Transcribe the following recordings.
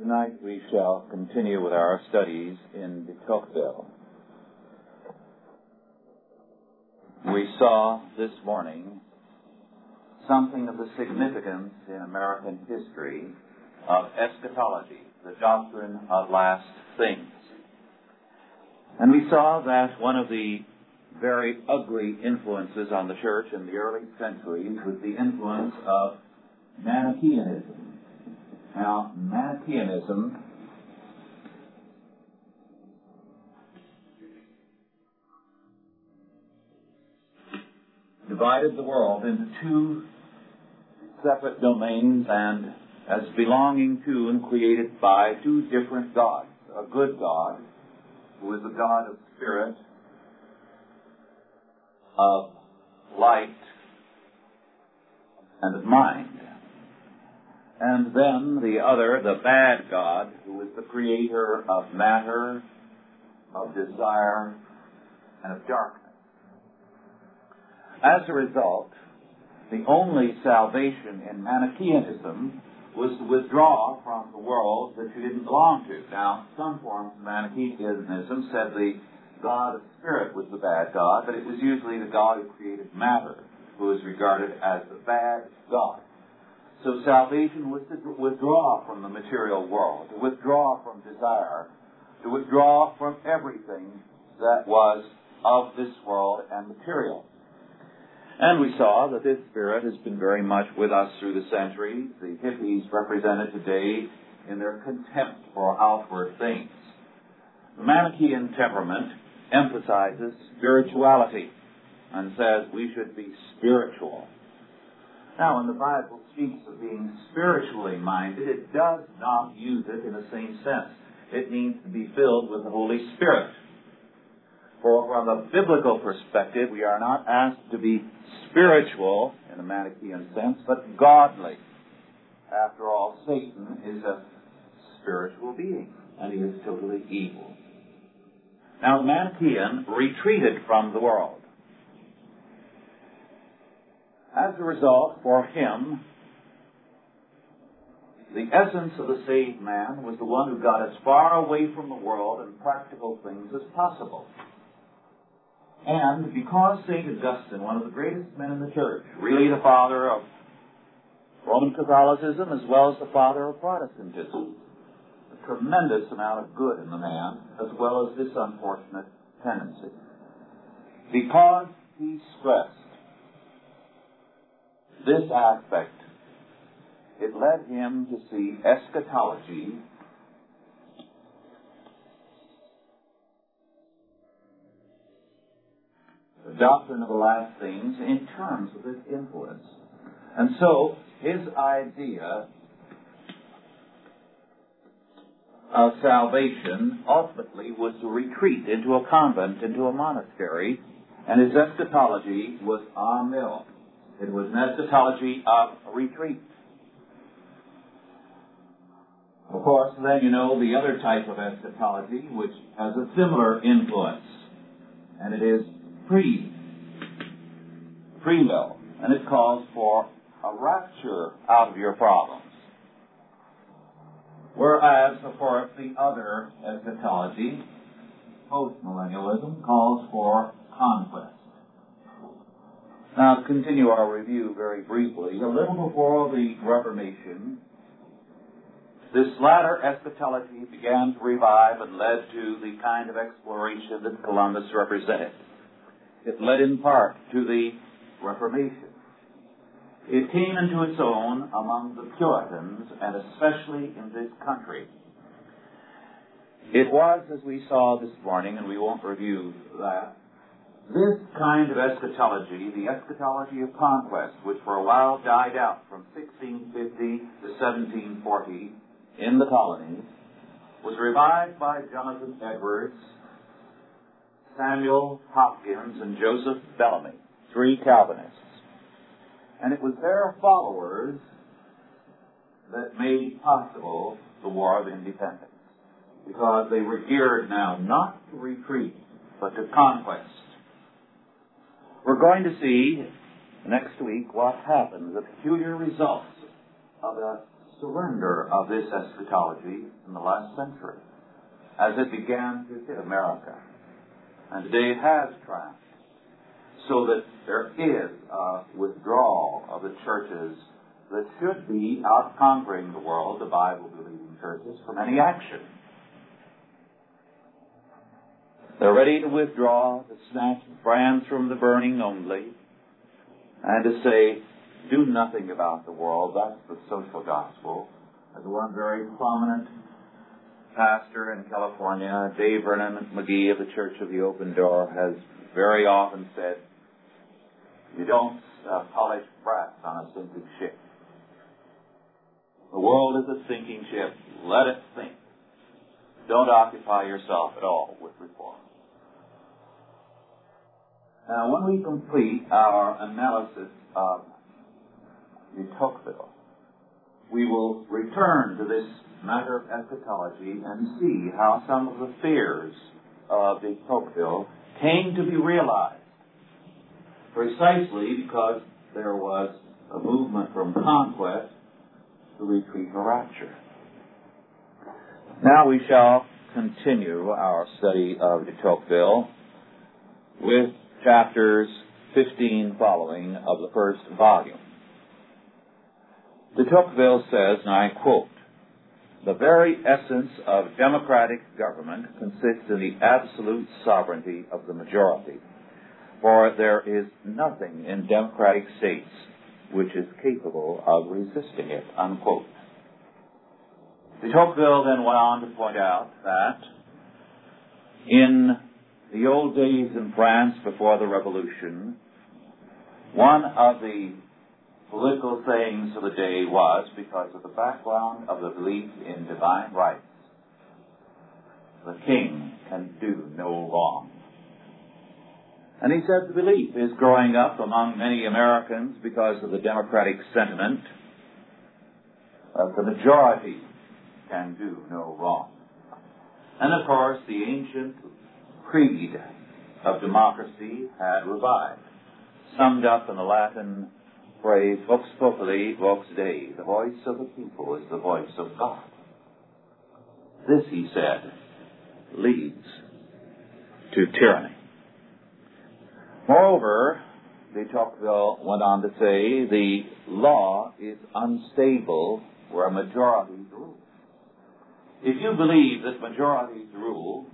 Tonight we shall continue with our studies in de Tocqueville. We saw this morning something of the significance in American history of eschatology, the doctrine of last things. And we saw that one of the very ugly influences on the church in the early centuries was the influence of Manichaeanism. Now, Manichaeanism divided the world into two separate domains and as belonging to and created by two different gods. A good God, who is a God of spirit, of light, and of mind. And then the other, the bad God, who is the creator of matter, of desire, and of darkness. As a result, the only salvation in Manichaeanism was to withdraw from the world that you didn't belong to. Now, some forms of Manichaeanism said the God of spirit was the bad God, but it was usually the God who created matter who was regarded as the bad God. So salvation was to withdraw from the material world, to withdraw from desire, to withdraw from everything that was of this world and material. And we saw that this spirit has been very much with us through the centuries. The hippies represented today in their contempt for outward things. The Manichaean temperament emphasizes spirituality and says we should be spiritual. Now, when the Bible speaks of being spiritually minded, it does not use it in the same sense. It means to be filled with the Holy Spirit. For from a biblical perspective, we are not asked to be spiritual in a Manichaean sense, but godly. After all, Satan is a spiritual being, and he is totally evil. Now, the Manichaean retreated from the world. As a result, for him, the essence of the saved man was the one who got as far away from the world and practical things as possible. And because St. Augustine, one of the greatest men in the church, really the father of Roman Catholicism as well as the father of Protestantism, a tremendous amount of good in the man as well as this unfortunate tendency. Because he stressed this aspect, it led him to see eschatology the doctrine of the last things in terms of its influence. And so his idea of salvation ultimately was to retreat into a convent, into a monastery, and his eschatology was amil. It was an eschatology of retreat. Of course, then you know the other type of eschatology which has a similar influence, and it is pre premill, and it calls for a rapture out of your problems. Whereas, of course, the other eschatology, postmillennialism, calls for conquest. Now, to continue our review very briefly, a little before the Reformation, this latter eschatology began to revive and led to the kind of exploration that Columbus represented. It led in part to the Reformation. It came into its own among the Puritans and especially in this country. It was, as we saw this morning, and we won't review that, this kind of eschatology, the eschatology of conquest, which for a while died out from 1650 to 1740 in the colonies, was revived by Jonathan Edwards, Samuel Hopkins, and Joseph Bellamy, three Calvinists. And it was their followers that made possible the War of Independence. Because they were geared now not to retreat, but to conquest. We're going to see next week what happens, the peculiar results of a surrender of this eschatology in the last century as it began to hit America. And today it has triumphed. So that there is a withdrawal of the churches that should be out conquering the world, the Bible believing churches, from any action. They're ready to withdraw, to snatch brands from the burning only, and to say, do nothing about the world. That's the social gospel. As one very prominent pastor in California, J. Vernon McGee of the Church of the Open Door, has very often said, you don't uh, polish brass on a sinking ship. The world is a sinking ship. Let it sink. Don't occupy yourself at all with reform. Now, when we complete our analysis of de Tocqueville, we will return to this matter of eschatology and see how some of the fears of de Tocqueville came to be realized precisely because there was a movement from conquest to retreat or rapture. Now we shall continue our study of de Tocqueville with chapters 15 following of the first volume. De Tocqueville says, and I quote, the very essence of democratic government consists in the absolute sovereignty of the majority. For there is nothing in democratic states which is capable of resisting it. Unquote. De Tocqueville then went on to point out that in the old days in France before the Revolution, one of the political sayings of the day was because of the background of the belief in divine rights, the king can do no wrong. And he said the belief is growing up among many Americans because of the democratic sentiment that the majority can do no wrong. And of course, the ancient creed of democracy had revived, summed up in the Latin phrase, vox populi, vox Dei. The voice of the people is the voice of God. This, he said, leads to tyranny. Moreover, de Tocqueville went on to say the law is unstable where majorities rule. If you believe that majorities rule,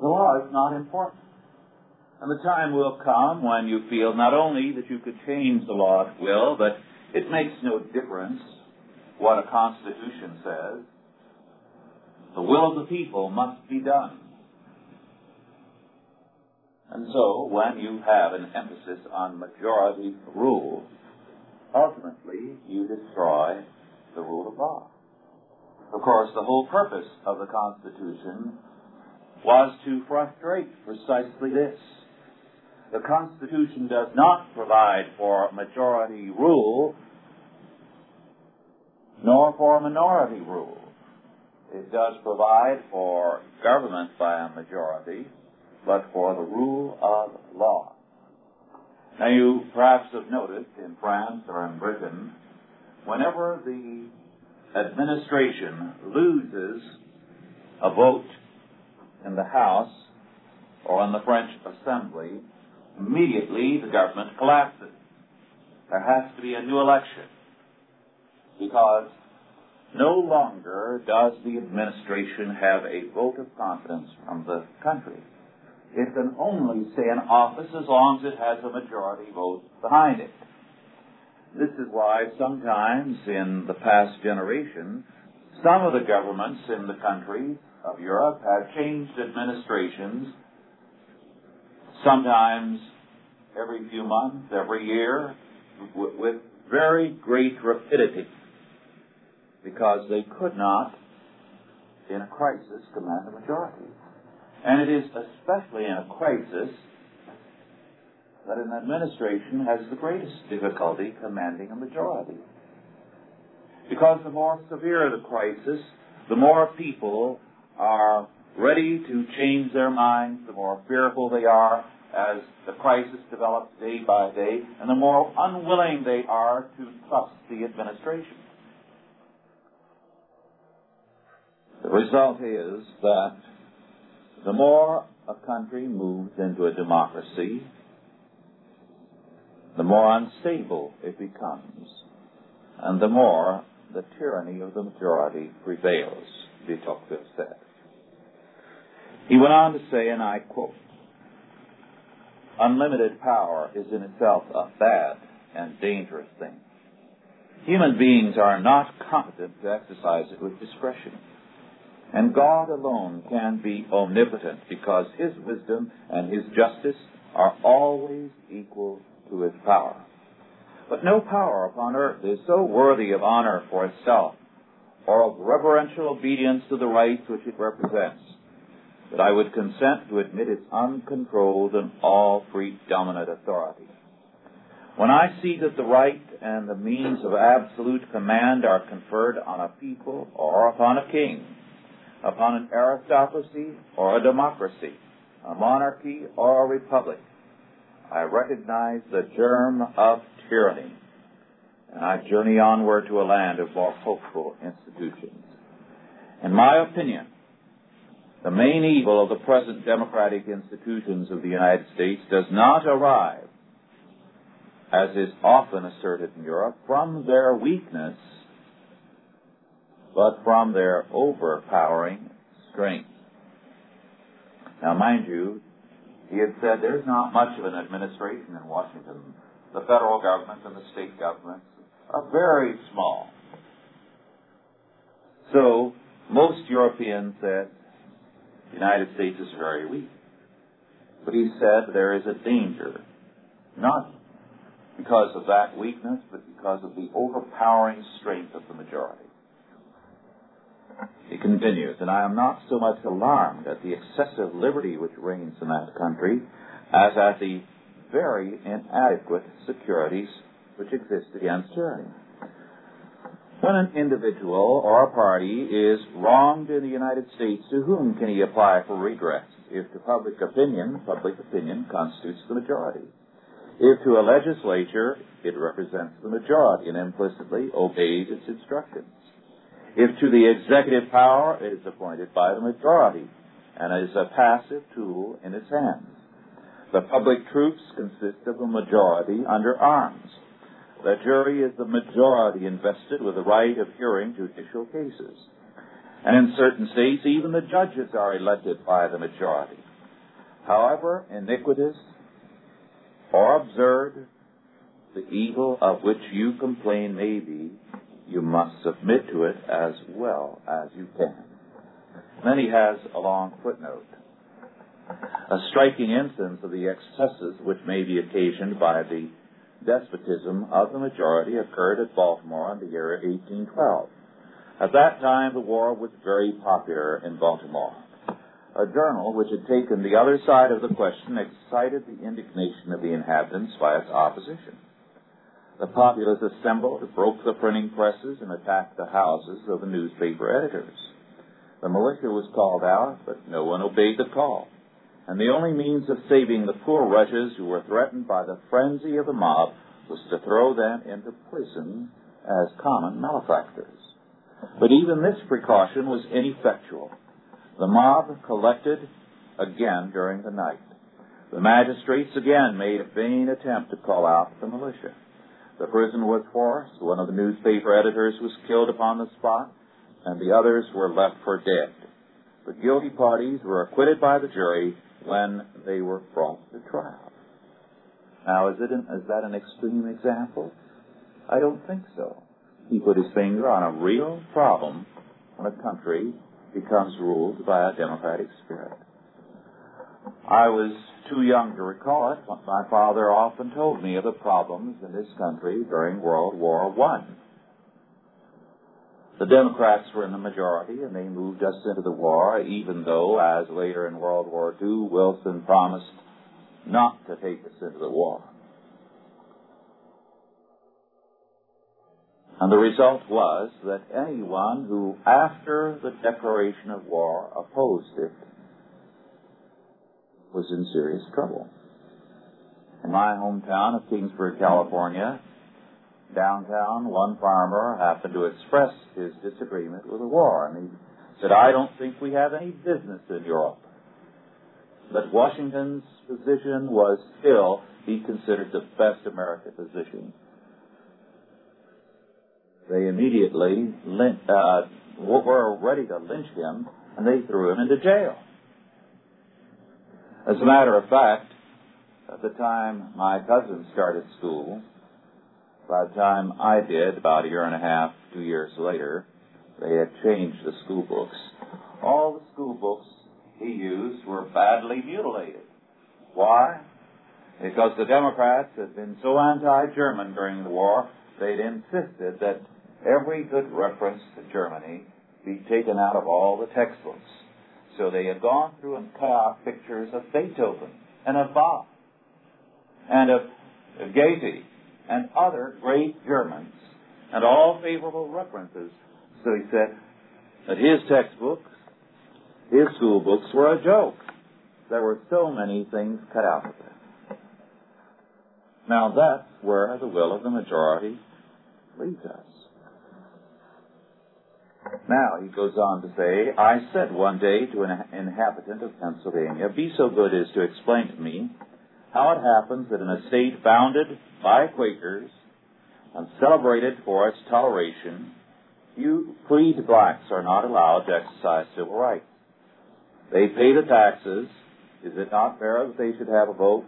the law is not important. And the time will come when you feel not only that you could change the law at will, but it makes no difference what a constitution says. The will of the people must be done. And so, when you have an emphasis on majority rule, ultimately you destroy the rule of law. Of course, the whole purpose of the Constitution was to frustrate precisely this. The Constitution does not provide for majority rule, nor for minority rule. It does provide for government by a majority, but for the rule of law. Now, you perhaps have noticed in France or in Britain, whenever the administration loses a vote in the House or in the French Assembly, immediately the government collapses. There has to be a new election because no longer does the administration have a vote of confidence from the country. It can only stay in office as long as it has a majority vote behind it. This is why sometimes in the past generation, some of the governments in the countries of Europe have changed administrations, sometimes every few months, every year, with very great rapidity, because they could not, in a crisis, command a majority. And it is especially in a crisis that an administration has the greatest difficulty commanding a majority. Because the more severe the crisis, the more people are ready to change their minds, the more fearful they are, as the crisis develops day by day, and the more unwilling they are to trust the administration. The result is that the more a country moves into a democracy, the more unstable it becomes, and the more the tyranny of the majority prevails, de said. He went on to say, and I quote, Unlimited power is in itself a bad and dangerous thing. Human beings are not competent to exercise it with discretion. And God alone can be omnipotent because His wisdom and His justice are always equal to His power. But no power upon earth is so worthy of honor for itself or of reverential obedience to the rights which it represents that I would consent to admit its uncontrolled and all predominant authority. When I see that the right and the means of absolute command are conferred on a people or upon a king, upon an aristocracy or a democracy, a monarchy or a republic, I recognize the germ of tyranny, and I journey onward to a land of more hopeful institutions. In my opinion, the main evil of the present democratic institutions of the United States does not arise, as is often asserted in Europe, from their weakness, but from their overpowering strength. Now, mind you, he had said there's not much of an administration in Washington. The federal government and the state governments are very small. So, most Europeans said the United States is very weak. But he said there is a danger, not because of that weakness, but because of the overpowering strength of the majority. He continues, and I am not so much alarmed at the excessive liberty which reigns in that country as at the very inadequate securities which exist against tyranny. When an individual or a party is wronged in the United States, to whom can he apply for redress? If to public opinion, public opinion constitutes the majority. If to a legislature, it represents the majority and implicitly obeys its instructions. If to the executive power, it is appointed by the majority and is a passive tool in its hands. The public troops consist of a majority under arms. The jury is the majority invested with the right of hearing judicial cases. And in certain states, even the judges are elected by the majority. However iniquitous or absurd the evil of which you complain may be, you must submit to it as well as you can. Then he has a long footnote. A striking instance of the excesses which may be occasioned by the despotism of the majority occurred at Baltimore in the year 1812. At that time, the war was very popular in Baltimore. A journal which had taken the other side of the question excited the indignation of the inhabitants by its opposition. The populace assembled, broke the printing presses, and attacked the houses of the newspaper editors. The militia was called out, but no one obeyed the call and the only means of saving the poor wretches who were threatened by the frenzy of the mob was to throw them into prison as common malefactors. But even this precaution was ineffectual. The mob collected again during the night. The magistrates again made a vain attempt to call out the militia. The prison was forced. One of the newspaper editors was killed upon the spot, and the others were left for dead. The guilty parties were acquitted by the jury when they were brought to trial. Now, is, it an, is that an extreme example? I don't think so. He put his finger on a real problem when a country becomes ruled by a democratic spirit. I was too young to recall it, but my father often told me of the problems in this country during World War One. The Democrats were in the majority, and they moved us into the war, even though, as later in World War II, Wilson promised not to take us into the war. And the result was that anyone who, after the declaration of war, opposed it was in serious trouble. In my hometown of Kingsburg, California, downtown, one farmer happened to express his disagreement with the war, and he said, I don't think we have any business in Europe. But Washington's position was still, he considered the best American position. They immediately uh, were ready to lynch him, and they threw him into jail. As a matter of fact, at the time my cousin started school, by the time I did, about a year and a half, two years later, they had changed the school books. All the school books he used were badly mutilated. Why? Because the Democrats had been so anti-German during the war, they'd insisted that every good reference to Germany be taken out of all the textbooks. So they had gone through and cut out pictures of Beethoven and of Bach and of Goethe and other great Germans and all favorable references. So he said that his textbooks, his school books were a joke. There were so many things cut out of them. Now that's where the will of the majority leads us. Now, he goes on to say, I said one day to an inhabitant of Pennsylvania, Be so good as to explain to me how it happens that in a state founded by Quakers and celebrated for its toleration, you freed blacks are not allowed to exercise civil rights. They pay the taxes. Is it not fair that they should have a vote?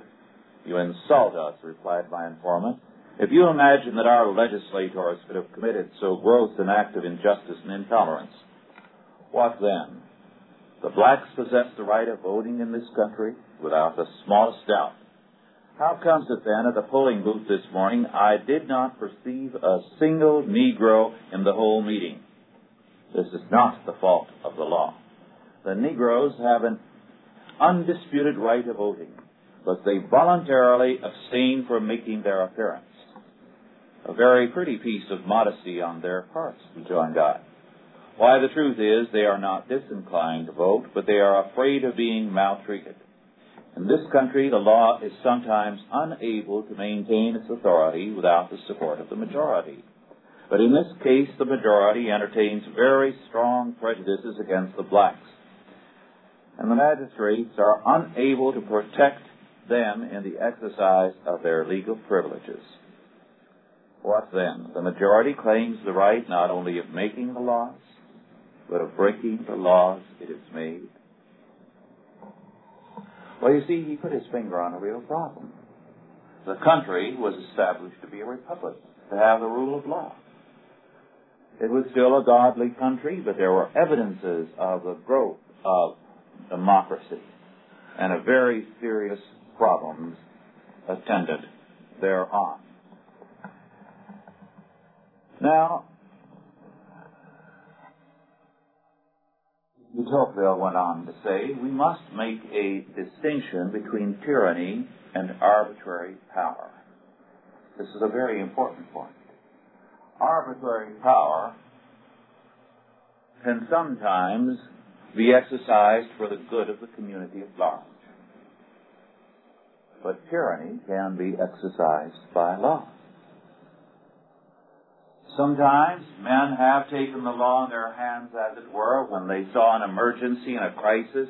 You insult us, replied my informant. If you imagine that our legislators could have committed so gross an act of injustice and intolerance, what then? The blacks possess the right of voting in this country without the smallest doubt. How comes it then at the polling booth this morning I did not perceive a single Negro in the whole meeting? This is not the fault of the law. The Negroes have an undisputed right of voting, but they voluntarily abstain from making their appearance. A very pretty piece of modesty on their parts, rejoined I. Why, the truth is, they are not disinclined to vote, but they are afraid of being maltreated. In this country, the law is sometimes unable to maintain its authority without the support of the majority. But in this case, the majority entertains very strong prejudices against the blacks. And the magistrates are unable to protect them in the exercise of their legal privileges. What then? The majority claims the right not only of making the laws, but of breaking the laws it has made. Well, you see, he put his finger on a real problem. The country was established to be a republic, to have the rule of law. It was still a godly country, but there were evidences of the growth of democracy and of very serious problems attendant thereon. Now, de Tocqueville went on to say, we must make a distinction between tyranny and arbitrary power. This is a very important point. Arbitrary power can sometimes be exercised for the good of the community at large. But tyranny can be exercised by law. Sometimes men have taken the law in their hands, as it were, when they saw an emergency and a crisis,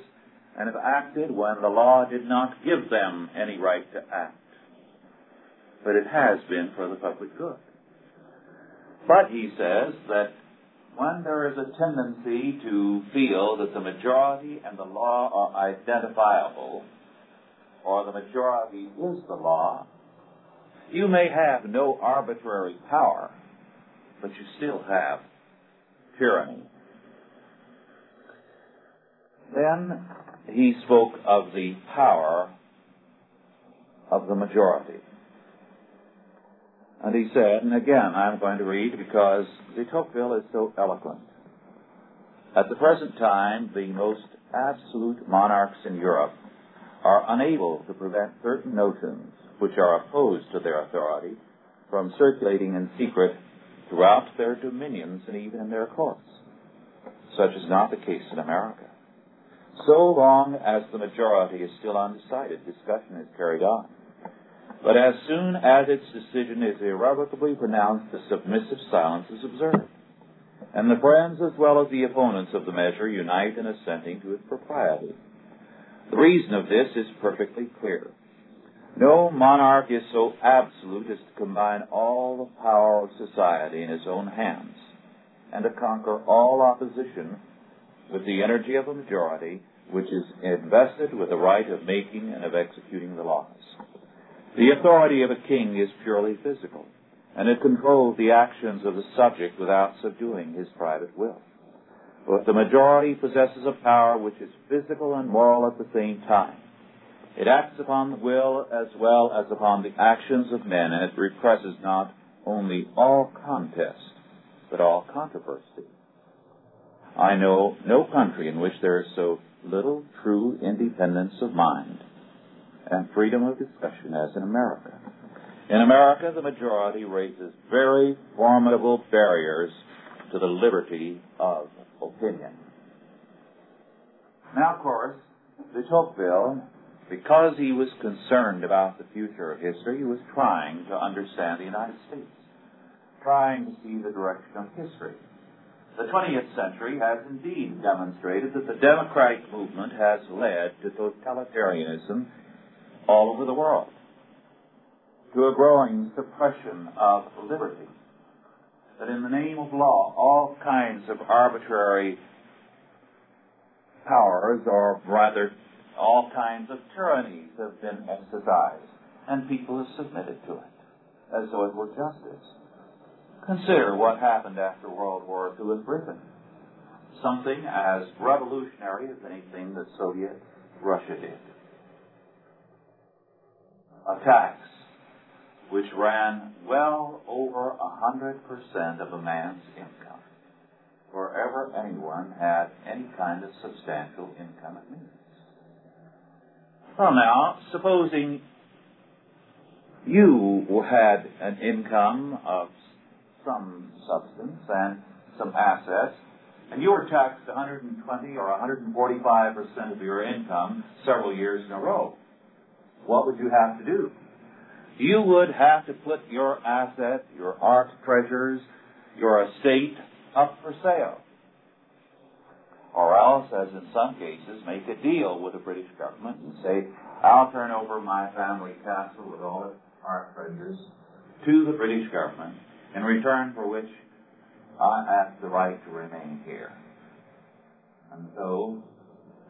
and have acted when the law did not give them any right to act. But it has been for the public good. But he says that when there is a tendency to feel that the majority and the law are identifiable, or the majority is the law, you may have no arbitrary power but you still have tyranny. Then he spoke of the power of the majority. And he said, and again I'm going to read because de Tocqueville is so eloquent. At the present time, the most absolute monarchs in Europe are unable to prevent certain notions which are opposed to their authority from circulating in secret throughout their dominions and even in their courts. Such is not the case in America. So long as the majority is still undecided, discussion is carried on. But as soon as its decision is irrevocably pronounced, the submissive silence is observed. And the friends as well as the opponents of the measure unite in assenting to its propriety. The reason of this is perfectly clear. No monarch is so absolute as to combine all the power of society in his own hands and to conquer all opposition with the energy of a majority which is invested with the right of making and of executing the laws. The authority of a king is purely physical, and it controls the actions of the subject without subduing his private will. But the majority possesses a power which is physical and moral at the same time. It acts upon the will as well as upon the actions of men, and it represses not only all contest, but all controversy. I know no country in which there is so little true independence of mind and freedom of discussion as in America. In America, the majority raises very formidable barriers to the liberty of opinion. Now, of course, de Tocqueville, because he was concerned about the future of history, he was trying to understand the United States, trying to see the direction of history. The 20th century has indeed demonstrated that the democratic movement has led to totalitarianism all over the world, to a growing suppression of liberty. That in the name of law, all kinds of arbitrary powers, or rather, all kinds of tyrannies have been exercised, and people have submitted to it, as though it were justice. Consider what happened after World War II in Britain. Something as revolutionary as anything that Soviet Russia did. A tax which ran well over a hundred percent of a man's income, wherever anyone had any kind of substantial income at means. Well, now, supposing you had an income of some substance and some assets, and you were taxed 120 or 145 percent of your income several years in a row, what would you have to do? You would have to put your asset, your art treasures, your estate up for sale. Or else, as in some cases, make a deal with the British government and say, I'll turn over my family castle with all art treasures to the British government in return for which I ask the right to remain here. And so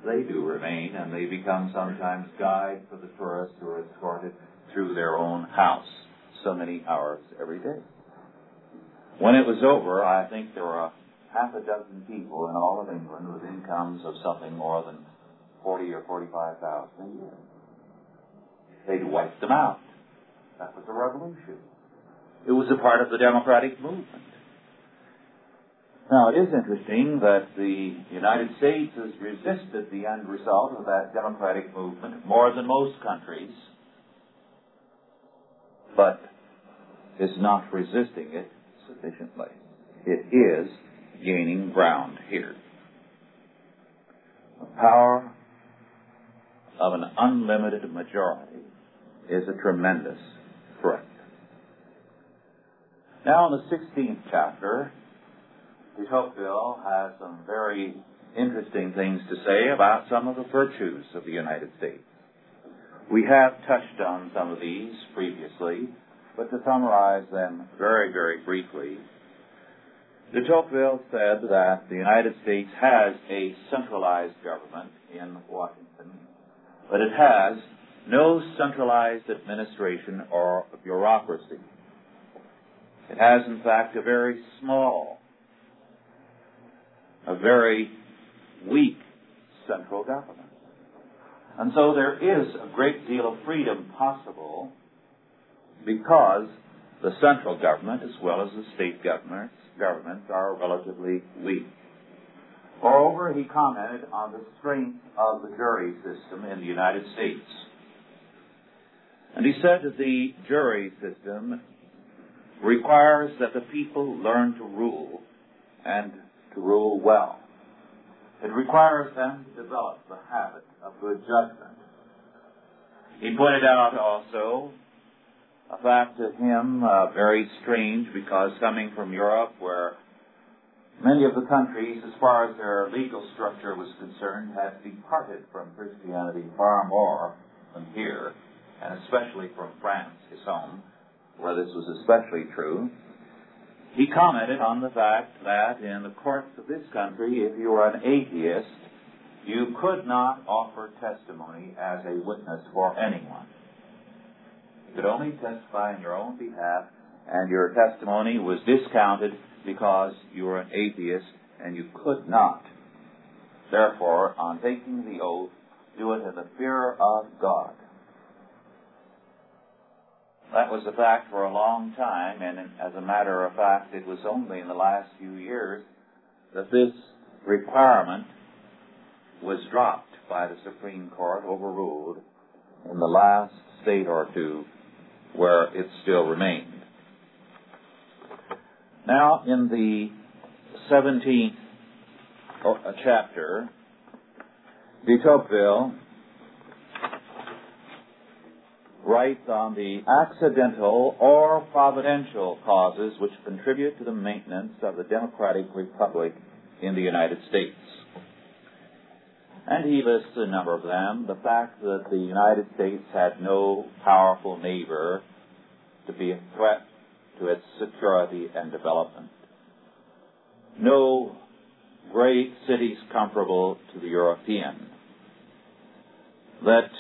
they do remain, and they become sometimes guides for the tourists who are escorted through their own house so many hours every day. When it was over, I think there were half a dozen people in all of England with incomes of something more than forty or forty-five thousand a year. They'd wiped them out. That was a revolution. It was a part of the democratic movement. Now, it is interesting that the United States has resisted the end result of that democratic movement more than most countries, but is not resisting it sufficiently. It is gaining ground here. The power of an unlimited majority is a tremendous threat. Now, in the 16th chapter, Tocqueville has some very interesting things to say about some of the virtues of the United States. We have touched on some of these previously, but to summarize them very, very briefly, de Tocqueville said that the United States has a centralized government in Washington, but it has no centralized administration or bureaucracy. It has, in fact, a very small, a very weak central government. And so there is a great deal of freedom possible because the central government as well as the state governments, governments are relatively weak. Moreover, he commented on the strength of the jury system in the United States. And he said that the jury system requires that the people learn to rule and to rule well. It requires them to develop the habit of good judgment. He pointed out also fact to him uh, very strange because coming from Europe, where many of the countries, as far as their legal structure was concerned, had departed from Christianity far more than here, and especially from France, his home, where this was especially true. He commented on the fact that in the courts of this country, if you were an atheist, you could not offer testimony as a witness for anyone. Could only testify in your own behalf, and your testimony was discounted because you were an atheist and you could not. Therefore, on taking the oath, do it in the fear of God. That was a fact for a long time, and as a matter of fact, it was only in the last few years that this requirement was dropped by the Supreme Court, overruled in the last state or two where it still remained. Now, in the 17th uh, chapter, de Tocqueville writes on the accidental or providential causes which contribute to the maintenance of the democratic republic in the United States. And he lists a number of them. The fact that the United States had no powerful neighbor to be a threat to its security and development. No great cities comparable to the European. That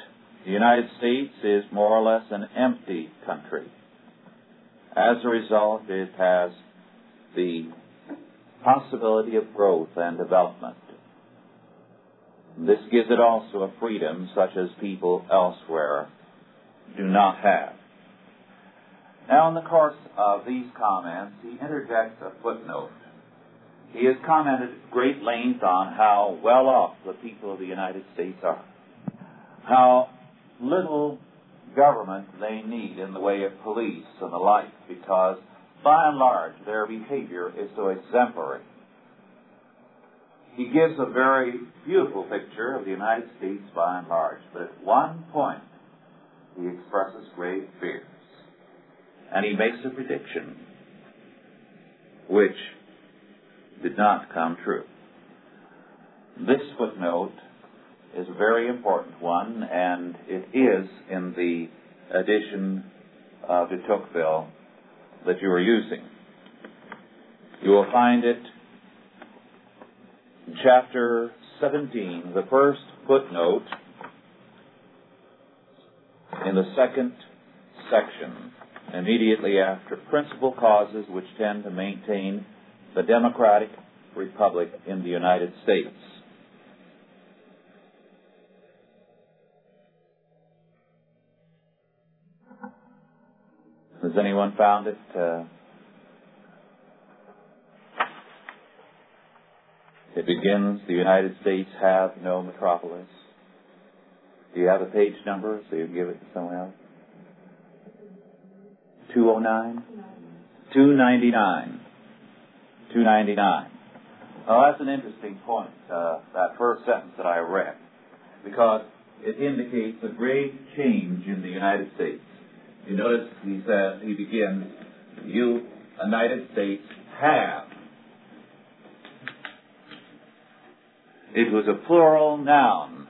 the United States is more or less an empty country. As a result, it has the possibility of growth and development. This gives it also a freedom such as people elsewhere do not have. Now, in the course of these comments, he interjects a footnote. He has commented at great length on how well off the people of the United States are, how little government they need in the way of police and the like, because by and large their behavior is so exemplary. He gives a very beautiful picture of the United States by and large, but at one point he expresses grave fears. And he makes a prediction which did not come true. This footnote is a very important one, and it is in the edition of de Tocqueville that you are using. You will find it chapter 17, the first footnote in the second section, immediately after principal causes which tend to maintain the democratic republic in the United States. Has anyone found it? Uh, it begins, the United States have no metropolis. Do you have a page number so you can give it to someone else? 209? 299. 299. Well, that's an interesting point, uh, that first sentence that I read, because it indicates a great change in the United States. You notice he says, he begins, you, United States, have. It was a plural noun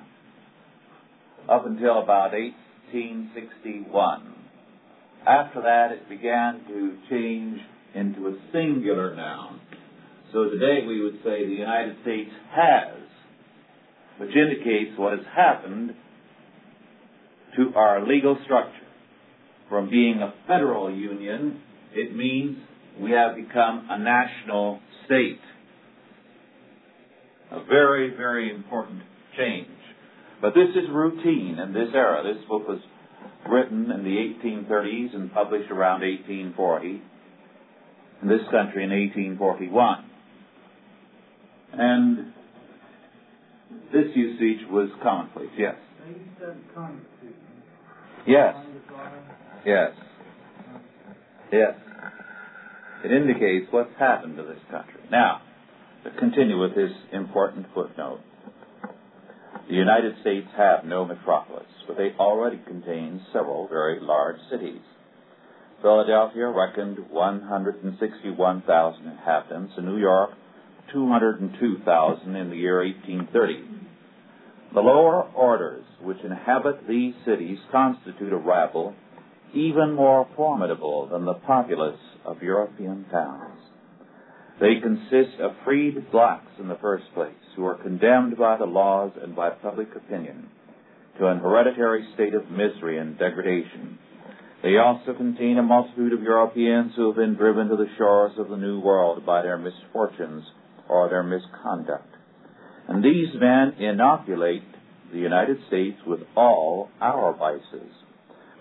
up until about 1861. After that, it began to change into a singular noun. So today we would say the United States has, which indicates what has happened to our legal structure from being a federal union, it means we have become a national state. A very, very important change. But this is routine in this era. This book was written in the 1830s and published around 1840. In this country in 1841. And this usage was commonplace, yes. Yes. Yes. Yes. It indicates what's happened to this country. Now, continue with this important footnote. The United States have no metropolis, but they already contain several very large cities. Philadelphia reckoned 161,000 inhabitants, and New York 202,000 in the year 1830. The lower orders which inhabit these cities constitute a rabble even more formidable than the populace of European towns. They consist of freed blacks in the first place, who are condemned by the laws and by public opinion to an hereditary state of misery and degradation. They also contain a multitude of Europeans who have been driven to the shores of the New World by their misfortunes or their misconduct. And these men inoculate the United States with all our vices,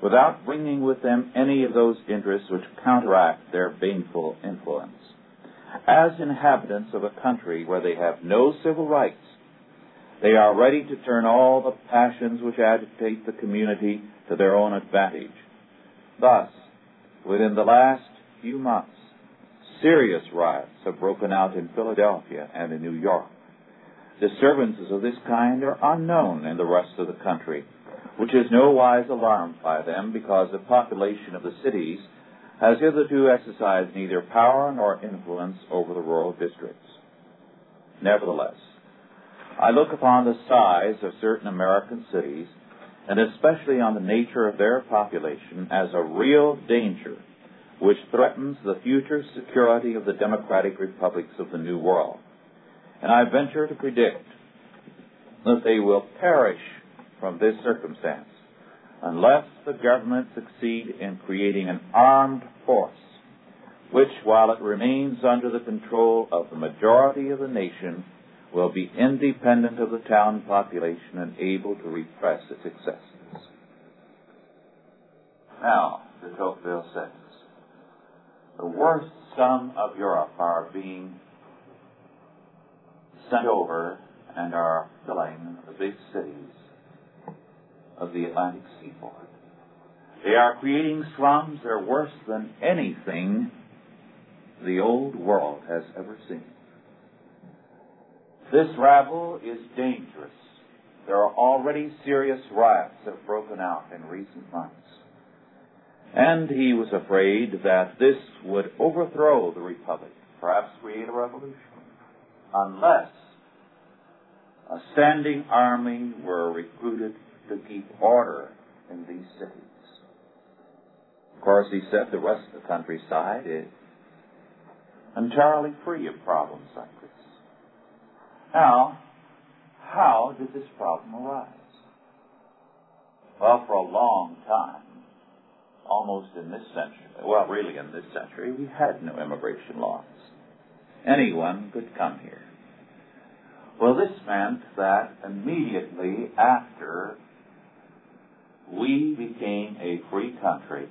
without bringing with them any of those interests which counteract their baneful influence. As inhabitants of a country where they have no civil rights, they are ready to turn all the passions which agitate the community to their own advantage. Thus, within the last few months, serious riots have broken out in Philadelphia and in New York. Disturbances of this kind are unknown in the rest of the country, which is no wise alarmed by them because the population of the cities has hitherto exercised neither power nor influence over the rural districts. Nevertheless, I look upon the size of certain American cities, and especially on the nature of their population, as a real danger which threatens the future security of the democratic republics of the New World. And I venture to predict that they will perish from this circumstance unless the government succeed in creating an armed force which, while it remains under the control of the majority of the nation, will be independent of the town population and able to repress its excesses. Now, de Tocqueville says, the worst scum of Europe are being sent over and are filling the big cities of the Atlantic seaboard. They are creating slums that are worse than anything the old world has ever seen. This rabble is dangerous. There are already serious riots that have broken out in recent months. And he was afraid that this would overthrow the republic, perhaps create a revolution, unless a standing army were recruited to keep order in these cities. Of course, he said the rest of the countryside is entirely free of problems like this. Now, how did this problem arise? Well, for a long time, almost in this century, well, really in this century, we had no immigration laws. Anyone could come here. Well, this meant that immediately after we became a free country,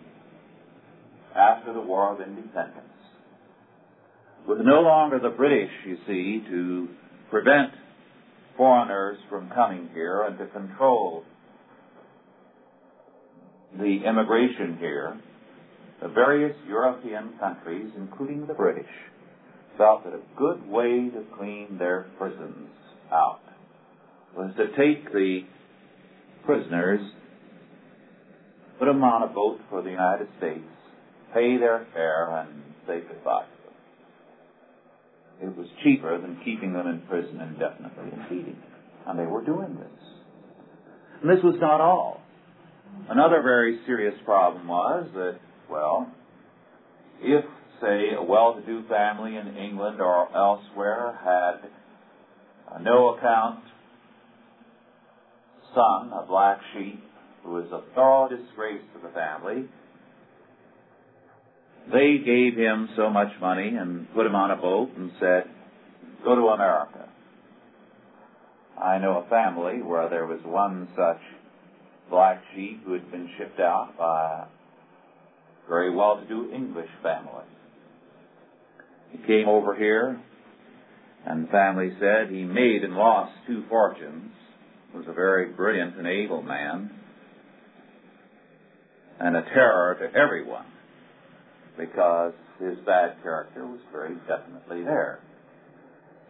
after the War of Independence, with no longer the British, you see, to prevent foreigners from coming here and to control the immigration here, the various European countries, including the British, felt that a good way to clean their prisons out was to take the prisoners, put them on a boat for the United States, pay their fare, and say goodbye to them. It was cheaper than keeping them in prison indefinitely and feeding them. And they were doing this. And this was not all. Another very serious problem was that, well, if, say, a well to do family in England or elsewhere had a no account son, a black sheep, who was a thorough disgrace to the family, they gave him so much money and put him on a boat and said, Go to America. I know a family where there was one such black sheep who had been shipped out by a very well to do English family. He came over here, and the family said he made and lost two fortunes, was a very brilliant and able man, and a terror to everyone because his bad character was very definitely there.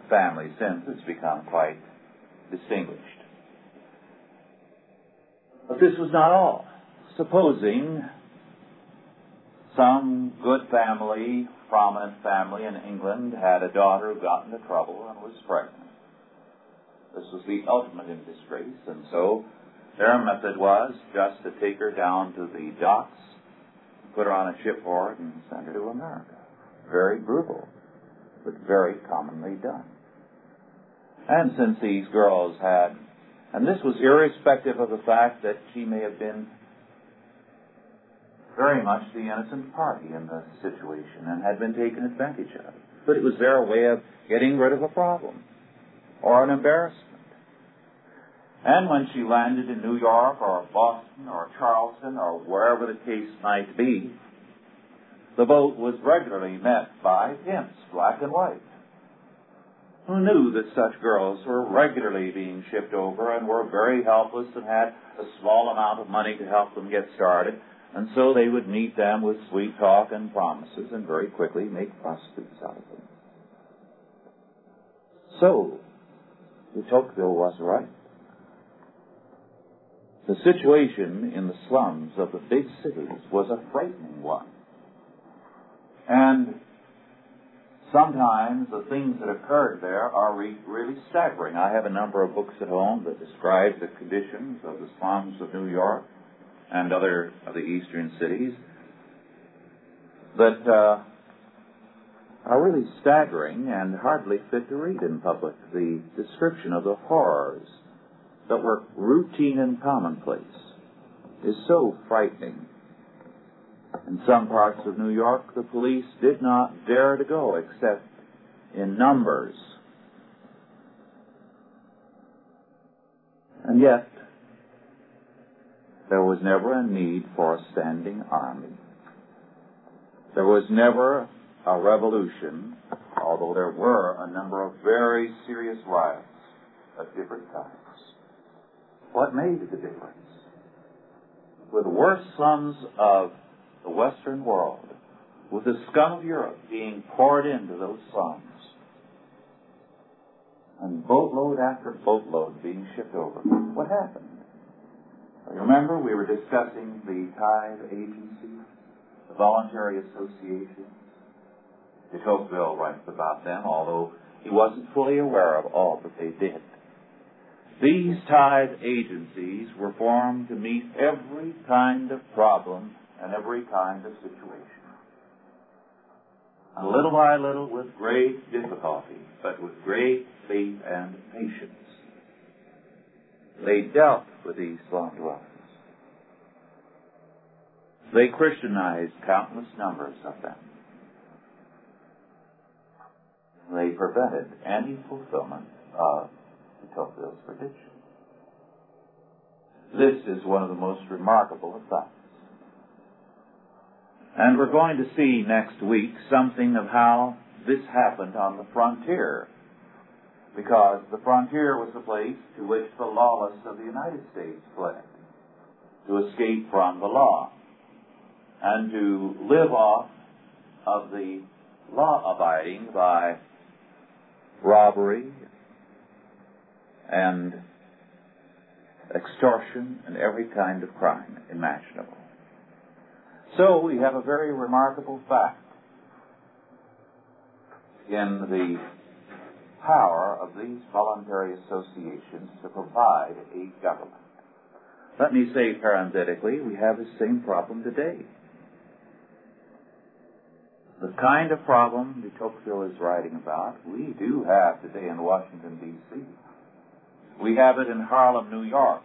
The family since has become quite distinguished. But this was not all. Supposing some good family, prominent family in England, had a daughter who got into trouble and was pregnant. This was the ultimate in disgrace, and so their method was just to take her down to the docks, put her on a shipboard, and send her to America. Very brutal, but very commonly done. And since these girls had, and this was irrespective of the fact that she may have been very much the innocent party in the situation and had been taken advantage of. But it was their way of getting rid of a problem or an embarrassment. And when she landed in New York or Boston or Charleston or wherever the case might be, the boat was regularly met by pimps, black and white, who knew that such girls were regularly being shipped over and were very helpless and had a small amount of money to help them get started. And so they would meet them with sweet talk and promises and very quickly make prostitutes out of them. So, Tocqueville was right. The situation in the slums of the big cities was a frightening one. And sometimes the things that occurred there are re- really staggering. I have a number of books at home that describe the conditions of the slums of New York and other of the eastern cities that uh, are really staggering and hardly fit to read in public. The description of the horrors that were routine and commonplace is so frightening. In some parts of New York, the police did not dare to go except in numbers. And yet, there was never a need for a standing army. There was never a revolution, although there were a number of very serious riots at different times. What made the difference? With the worst slums of the Western world, with the scum of Europe being poured into those slums, and boatload after boatload being shipped over, what happened? Remember, we were discussing the Tithe Agency, the Voluntary Association. De Tocqueville writes about them, although he wasn't fully aware of all that they did. These tithe agencies were formed to meet every kind of problem and every kind of situation. And little by little, with great difficulty, but with great faith and patience, they dealt with these slum dwellers. They Christianized countless numbers of them. They prevented any fulfillment of de Tocqueville's prediction. This is one of the most remarkable effects. And we're going to see next week something of how this happened on the frontier. Because the frontier was the place to which the lawless of the United States fled to escape from the law and to live off of the law abiding by robbery and extortion and every kind of crime imaginable. So we have a very remarkable fact in the power of these voluntary associations to provide a government. Let me say parenthetically, we have the same problem today. The kind of problem de Tocqueville is writing about, we do have today in Washington, D.C. We have it in Harlem, New York.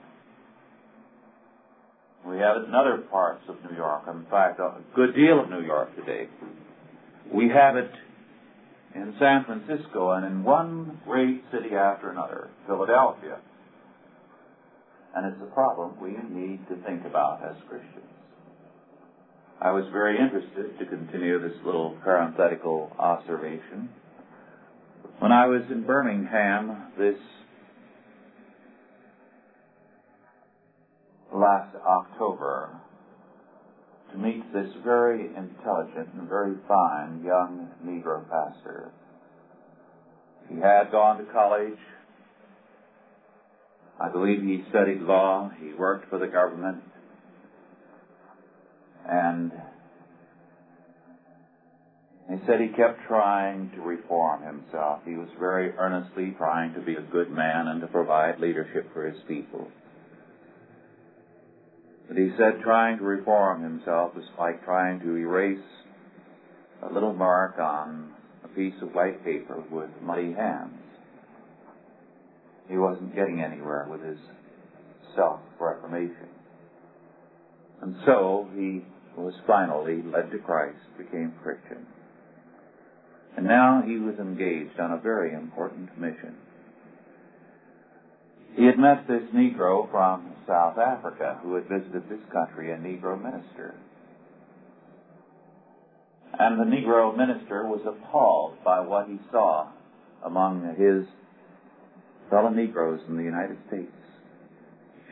We have it in other parts of New York. In fact, a good deal of New York today. We have it in San Francisco and in one great city after another, Philadelphia. And it's a problem we need to think about as Christians. I was very interested to continue this little parenthetical observation. When I was in Birmingham this last October to meet this very intelligent and very fine young Negro pastor. He had gone to college. I believe he studied law. He worked for the government. And He said he kept trying to reform himself. He was very earnestly trying to be a good man and to provide leadership for his people. But he said trying to reform himself is like trying to erase a little mark on a piece of white paper with muddy hands. He wasn't getting anywhere with his self reformation. And so he was finally led to Christ, became Christian. And now he was engaged on a very important mission. He had met this Negro from South Africa who had visited this country, a Negro minister. And the Negro minister was appalled by what he saw among his fellow Negroes in the United States.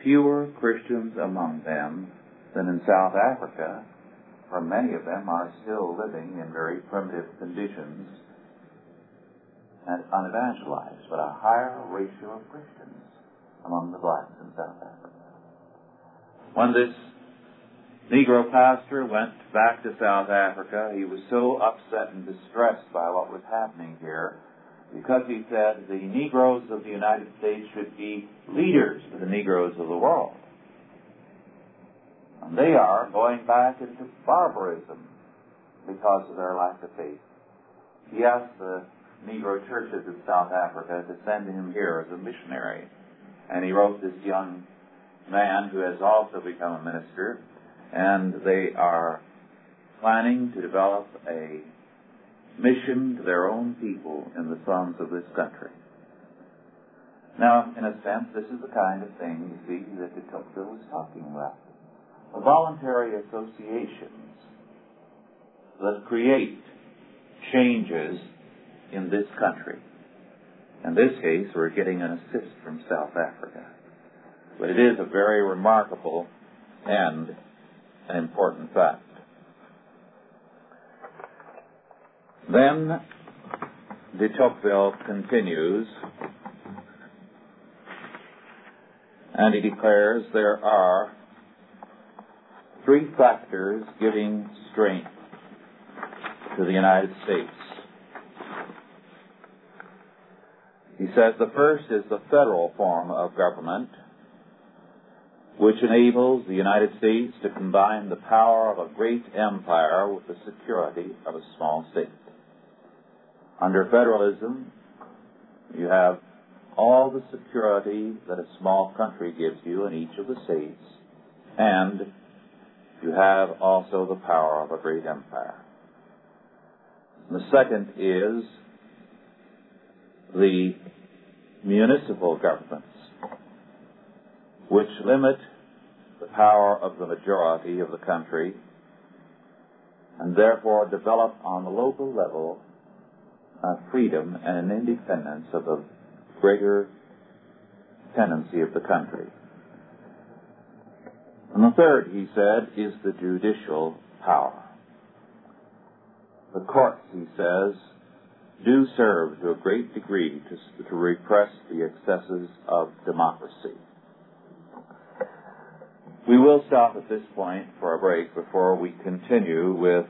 Fewer Christians among them than in South Africa, for many of them are still living in very primitive conditions and unevangelized, but a higher ratio of Christians among the blacks in South Africa. When this Negro pastor went back to South Africa, he was so upset and distressed by what was happening here because he said the Negroes of the United States should be leaders to the Negroes of the world. And they are going back into barbarism because of their lack of faith. He asked the Negro churches in South Africa to send him here as a missionary. And he wrote this young man who has also become a minister, and they are planning to develop a mission to their own people in the slums of this country. Now, in a sense, this is the kind of thing, you see, that de Tocqueville was talking about voluntary associations that create changes in this country. In this case, we're getting an assist from South Africa. But it is a very remarkable and an important fact. Then de Tocqueville continues, and he declares there are three factors giving strength to the United States. He says the first is the federal form of government, which enables the United States to combine the power of a great empire with the security of a small state. Under federalism, you have all the security that a small country gives you in each of the states, and you have also the power of a great empire. The second is the municipal governments, which limit the power of the majority of the country and therefore develop on the local level a freedom and an independence of the greater tendency of the country. And the third, he said, is the judicial power. The courts, he says, do serve to a great degree to, to repress the excesses of democracy. We will stop at this point for a break before we continue with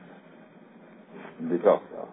de Tocqueville.